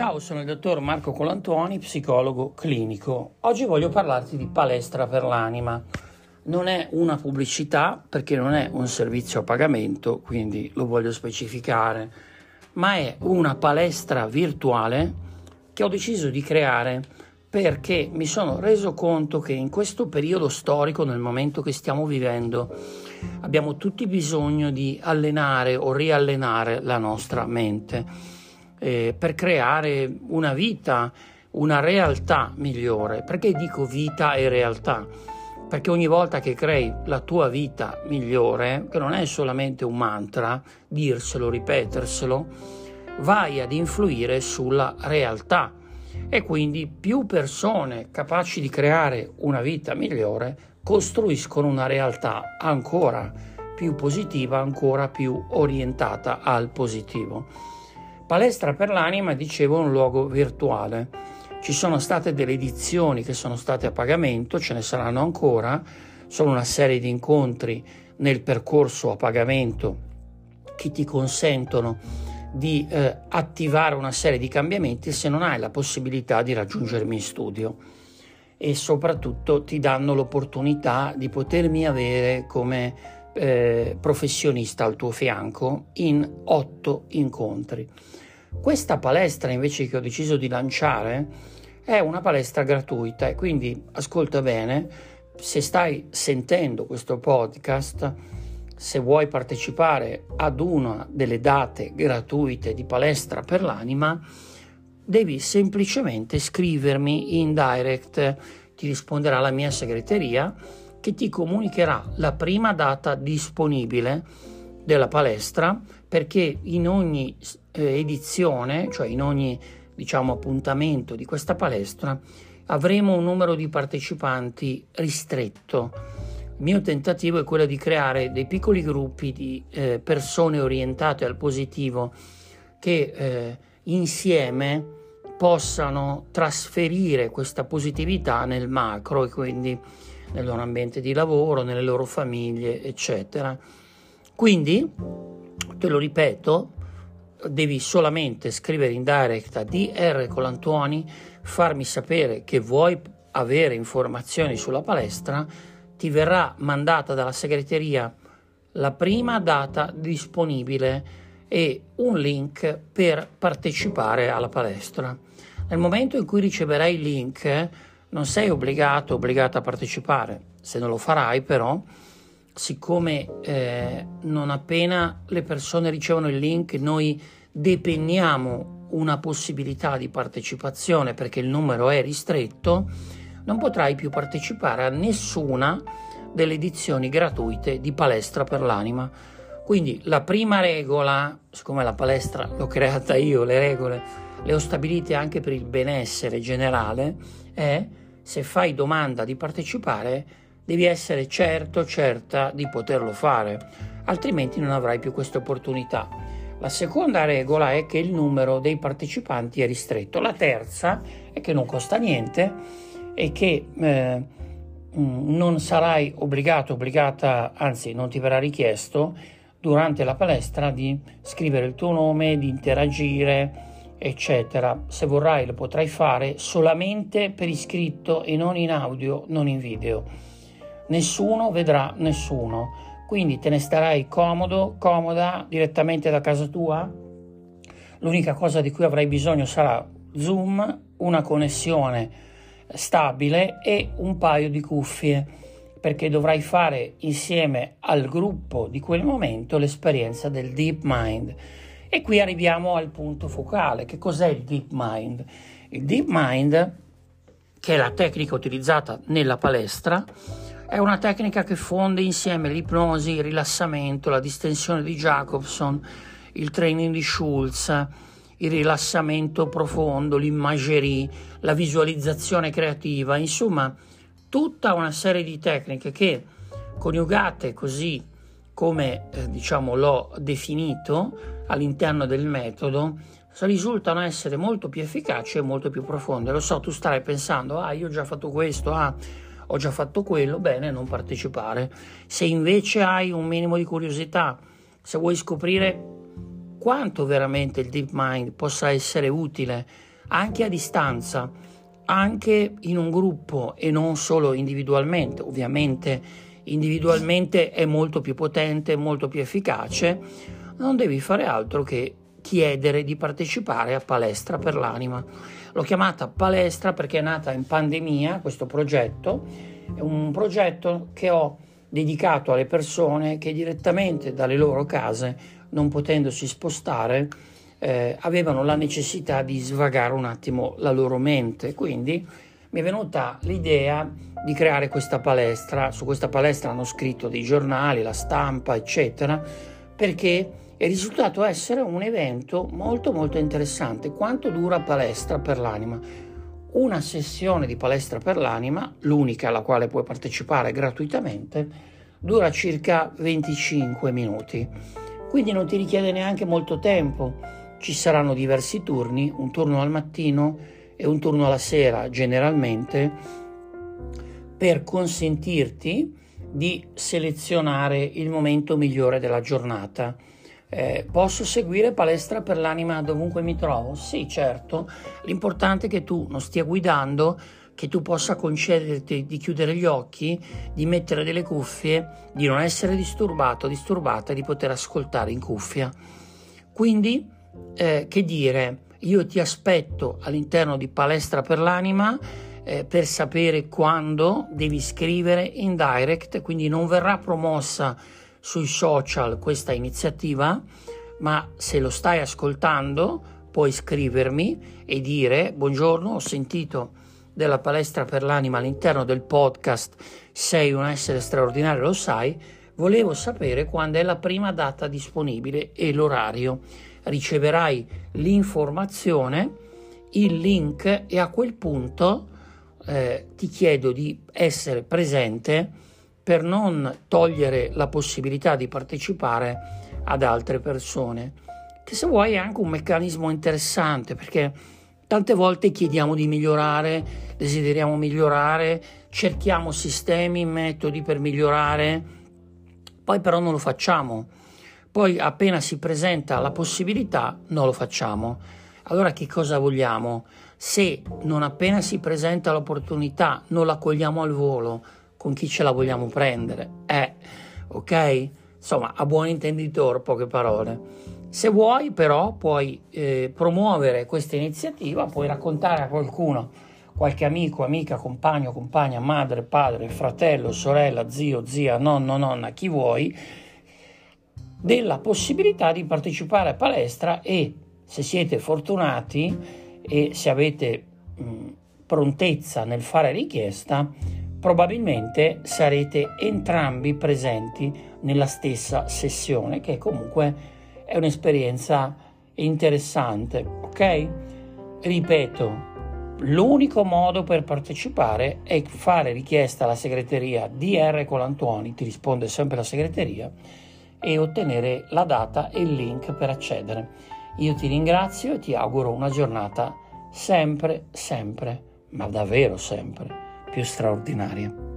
Ciao, sono il dottor Marco Colantuoni, psicologo clinico. Oggi voglio parlarti di palestra per l'anima. Non è una pubblicità perché non è un servizio a pagamento, quindi lo voglio specificare, ma è una palestra virtuale che ho deciso di creare perché mi sono reso conto che in questo periodo storico, nel momento che stiamo vivendo, abbiamo tutti bisogno di allenare o riallenare la nostra mente eh, per creare una vita, una realtà migliore. Perché dico vita e realtà? Perché ogni volta che crei la tua vita migliore, che non è solamente un mantra, dirselo, ripeterselo, vai ad influire sulla realtà e quindi più persone capaci di creare una vita migliore costruiscono una realtà ancora più positiva, ancora più orientata al positivo. Palestra per l'anima, dicevo, è un luogo virtuale. Ci sono state delle edizioni che sono state a pagamento, ce ne saranno ancora, sono una serie di incontri nel percorso a pagamento che ti consentono di eh, attivare una serie di cambiamenti se non hai la possibilità di raggiungermi in studio e soprattutto ti danno l'opportunità di potermi avere come eh, professionista al tuo fianco in otto incontri. Questa palestra invece che ho deciso di lanciare è una palestra gratuita e quindi ascolta bene, se stai sentendo questo podcast se vuoi partecipare ad una delle date gratuite di palestra per l'anima, devi semplicemente scrivermi in direct, ti risponderà la mia segreteria che ti comunicherà la prima data disponibile della palestra perché in ogni eh, edizione, cioè in ogni diciamo appuntamento di questa palestra avremo un numero di partecipanti ristretto. Il mio tentativo è quello di creare dei piccoli gruppi di eh, persone orientate al positivo che eh, insieme possano trasferire questa positività nel macro e quindi nel loro ambiente di lavoro, nelle loro famiglie, eccetera. Quindi, te lo ripeto, devi solamente scrivere in direct a DR Colantuoni, farmi sapere che vuoi avere informazioni sulla palestra ti verrà mandata dalla segreteria la prima data disponibile e un link per partecipare alla palestra. Nel momento in cui riceverai il link non sei obbligato, obbligata a partecipare. Se non lo farai però, siccome eh, non appena le persone ricevono il link noi depenniamo una possibilità di partecipazione perché il numero è ristretto, non potrai più partecipare a nessuna delle edizioni gratuite di Palestra per l'Anima. Quindi la prima regola, siccome la palestra l'ho creata io, le regole le ho stabilite anche per il benessere generale, è se fai domanda di partecipare devi essere certo, certa di poterlo fare, altrimenti non avrai più questa opportunità. La seconda regola è che il numero dei partecipanti è ristretto. La terza è che non costa niente e che eh, mm, non sarai obbligato, obbligata, anzi non ti verrà richiesto durante la palestra di scrivere il tuo nome, di interagire, eccetera. Se vorrai lo potrai fare solamente per iscritto e non in audio, non in video. Nessuno vedrà nessuno, quindi te ne starai comodo, comoda direttamente da casa tua. L'unica cosa di cui avrai bisogno sarà Zoom, una connessione stabile e un paio di cuffie perché dovrai fare insieme al gruppo di quel momento l'esperienza del deep mind. E qui arriviamo al punto focale. Che cos'è il deep mind? Il deep mind, che è la tecnica utilizzata nella palestra, è una tecnica che fonde insieme l'ipnosi, il rilassamento, la distensione di Jacobson, il training di Schulz, il rilassamento profondo, l'imagerie, la visualizzazione creativa, insomma tutta una serie di tecniche che coniugate così come eh, diciamo l'ho definito all'interno del metodo risultano essere molto più efficaci e molto più profonde. Lo so, tu starai pensando, ah, io ho già fatto questo, ah, ho già fatto quello, bene, non partecipare. Se invece hai un minimo di curiosità, se vuoi scoprire quanto veramente il deep mind possa essere utile anche a distanza, anche in un gruppo e non solo individualmente. Ovviamente individualmente è molto più potente, molto più efficace, non devi fare altro che chiedere di partecipare a Palestra per l'Anima. L'ho chiamata Palestra perché è nata in pandemia questo progetto, è un progetto che ho dedicato alle persone che direttamente dalle loro case, non potendosi spostare, eh, avevano la necessità di svagare un attimo la loro mente. Quindi mi è venuta l'idea di creare questa palestra. Su questa palestra hanno scritto dei giornali, la stampa, eccetera, perché è risultato essere un evento molto molto interessante. Quanto dura palestra per l'anima? Una sessione di palestra per l'anima, l'unica alla quale puoi partecipare gratuitamente, dura circa 25 minuti. Quindi non ti richiede neanche molto tempo. Ci saranno diversi turni, un turno al mattino e un turno alla sera generalmente, per consentirti di selezionare il momento migliore della giornata eh, posso seguire palestra per l'anima dovunque mi trovo? Sì, certo. L'importante è che tu non stia guidando, che tu possa concederti di chiudere gli occhi, di mettere delle cuffie, di non essere disturbato, disturbata, di poter ascoltare in cuffia. Quindi, eh, che dire, io ti aspetto all'interno di palestra per l'anima eh, per sapere quando devi scrivere in direct, quindi non verrà promossa sui social questa iniziativa, ma se lo stai ascoltando puoi scrivermi e dire buongiorno, ho sentito della palestra per l'anima all'interno del podcast Sei un essere straordinario, lo sai, volevo sapere quando è la prima data disponibile e l'orario. Riceverai l'informazione, il link e a quel punto eh, ti chiedo di essere presente per non togliere la possibilità di partecipare ad altre persone, che se vuoi è anche un meccanismo interessante perché tante volte chiediamo di migliorare, desideriamo migliorare, cerchiamo sistemi, metodi per migliorare, poi però non lo facciamo. Poi appena si presenta la possibilità non lo facciamo. Allora che cosa vogliamo? Se non appena si presenta l'opportunità non la cogliamo al volo, con chi ce la vogliamo prendere. Eh, ok? Insomma, a buon intenditor, poche parole. Se vuoi, però, puoi eh, promuovere questa iniziativa, puoi raccontare a qualcuno, qualche amico, amica, compagno, compagna, madre, padre, fratello, sorella, zio, zia, nonno, nonna, chi vuoi, della possibilità di partecipare a palestra e se siete fortunati e se avete mh, prontezza nel fare richiesta, probabilmente sarete entrambi presenti nella stessa sessione, che comunque è un'esperienza interessante, ok? Ripeto, l'unico modo per partecipare è fare richiesta alla segreteria DR Colantuoni, ti risponde sempre la segreteria, e ottenere la data e il link per accedere. Io ti ringrazio e ti auguro una giornata sempre, sempre, ma davvero sempre più straordinaria.